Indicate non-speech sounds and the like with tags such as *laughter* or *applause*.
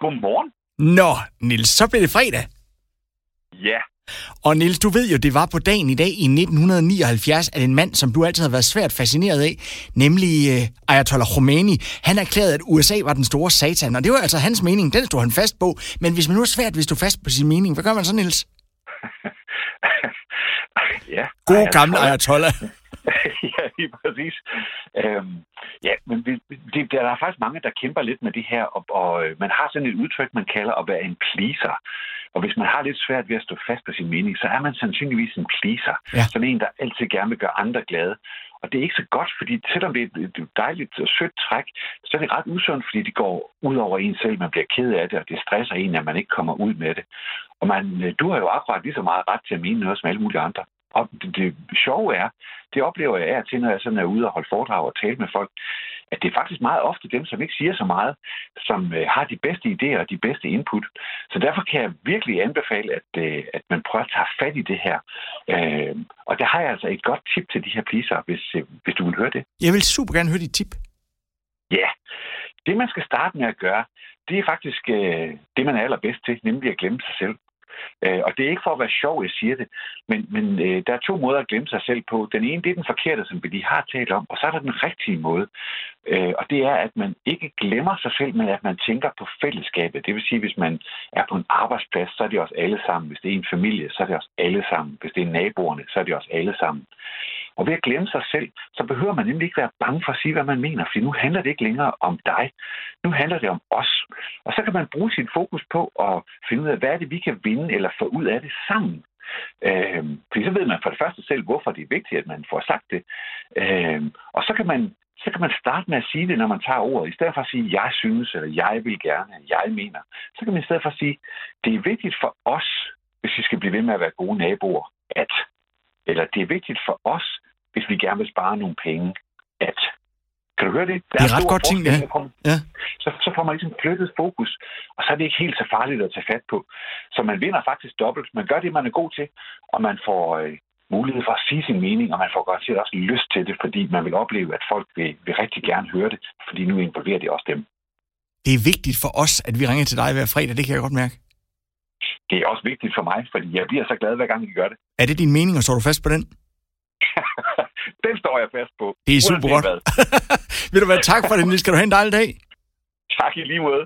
Godmorgen. Nå, Nils, så blev det fredag. Ja, Og Nils, du ved jo, det var på dagen i dag i 1979, at en mand, som du altid har været svært fascineret af, nemlig øh, Ayatollah Khomeini, han erklærede, at USA var den store satan. Og det var altså hans mening, den stod han fast på. Men hvis man nu er svært, hvis du er fast på sin mening, hvad gør man så, Nils? *laughs* ja. God Ej, gamle Ayatollah. *laughs* ja, lige præcis. Øhm, ja, men vi, det, der er faktisk mange, der kæmper lidt med det her, og, og øh, man har sådan et udtryk, man kalder at være en pleaser. Og hvis man har lidt svært ved at stå fast på sin mening, så er man sandsynligvis en pleaser. Ja. Sådan en, der altid gerne vil gøre andre glade. Og det er ikke så godt, fordi selvom det er et- dejligt og sødt træk, så er det ret usundt, fordi det går ud over en selv. Man bliver ked af det, og det stresser en, at man ikke kommer ud med det. Og man, øh, du har jo akkurat lige så meget ret til at mene noget som alle mulige andre. Og det, det sjove er, det oplever jeg af til, når jeg sådan er ude og holde foredrag og tale med folk, at det er faktisk meget ofte dem, som ikke siger så meget, som øh, har de bedste idéer og de bedste input. Så derfor kan jeg virkelig anbefale, at, øh, at man prøver at tage fat i det her. Øh, og der har jeg altså et godt tip til de her pleaser, hvis, øh, hvis du vil høre det. Jeg vil super gerne høre dit tip. Ja, det man skal starte med at gøre, det er faktisk øh, det, man er allerbedst til, nemlig at glemme sig selv. Øh, og det er ikke for at være sjov, jeg siger det, men, men øh, der er to måder at glemme sig selv på. Den ene, det er den forkerte, som vi lige har talt om, og så er der den rigtige måde. Øh, og det er, at man ikke glemmer sig selv, men at man tænker på fællesskabet. Det vil sige, hvis man er på en arbejdsplads, så er det også alle sammen. Hvis det er en familie, så er det også alle sammen. Hvis det er naboerne, så er det også alle sammen. Og ved at glemme sig selv, så behøver man nemlig ikke være bange for at sige, hvad man mener, for nu handler det ikke længere om dig. Nu handler det om os. Og så kan man bruge sit fokus på at finde ud af, hvad er det, vi kan vinde eller få ud af det sammen. Øh, fordi så ved man for det første selv, hvorfor det er vigtigt, at man får sagt det. Øh, og så kan man så kan man starte med at sige det, når man tager ordet. I stedet for at sige, jeg synes, eller jeg vil gerne, jeg mener. Så kan man i stedet for at sige, det er vigtigt for os, hvis vi skal blive ved med at være gode naboer, at. Eller det er vigtigt for os, hvis vi gerne vil spare nogle penge, at. Kan du høre det? Der Det er ret stor godt ting, ja. Ja. så, så får man ligesom flyttet fokus, og så er det ikke helt så farligt at tage fat på. Så man vinder faktisk dobbelt. Man gør det, man er god til, og man får øh, mulighed for at sige sin mening, og man får godt set også lyst til det, fordi man vil opleve, at folk vil, vil rigtig gerne høre det, fordi nu involverer det også dem. Det er vigtigt for os, at vi ringer til dig hver fredag, det kan jeg godt mærke. Det er også vigtigt for mig, fordi jeg bliver så glad, hver gang vi gør det. Er det din mening, og står du fast på den? *laughs* Den står jeg fast på. Det er super godt. hvad. *laughs* Vil du være tak for det, Nils? Skal du have en dejlig dag? Tak i lige måde.